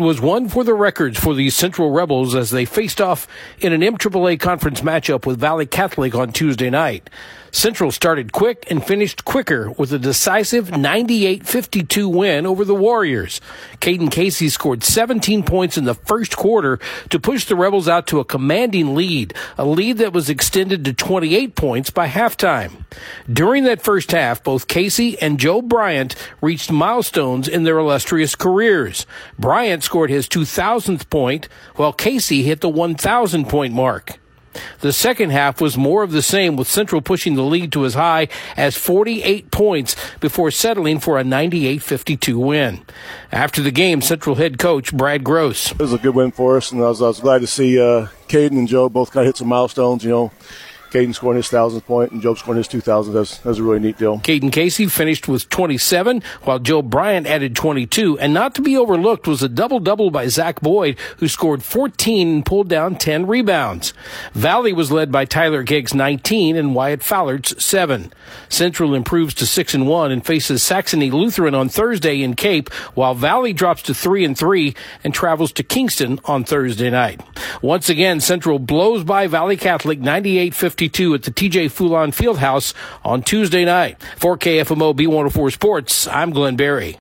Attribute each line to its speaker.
Speaker 1: was one for the records for the Central Rebels as they faced off in an MAAA conference matchup with Valle Catholic on Tuesday night. Central started quick and finished quicker with a decisive 98-52 win over the Warriors. Caden Casey scored 17 points in the first quarter to push the Rebels out to a commanding lead, a lead that was extended to 28 points by halftime. During that first half, both Casey and Joe Bryant reached milestones in their illustrious careers. Bryant scored his 2000th point, while Casey hit the 1000 point mark. The second half was more of the same, with Central pushing the lead to as high as 48 points before settling for a 98-52 win. After the game, Central head coach Brad Gross.
Speaker 2: It was a good win for us, and I was, I was glad to see uh, Caden and Joe both kind of hit some milestones. You know, Caden scoring his thousandth point and Joe scoring his two thousand. That's that's a really neat deal.
Speaker 1: Caden Casey finished with 27, while Joe Bryant added 22. And not to be overlooked was a double double by Zach Boyd, who scored 14 and pulled down 10 rebounds. Valle was led by Tyler Giggs 19 and Wyatt Fallards 7. Central improves to 6 and 1 and faces Saxony Lutheran on Thursday in Cape, while Valle drops to 3 and 3 and travels to Kingston on Thursday night. Once again, Central blows by Valle Catholic 98 52 at the TJ Fulon Fieldhouse on Tuesday night. For KFMO B104 Sports, I'm Glenn Barry.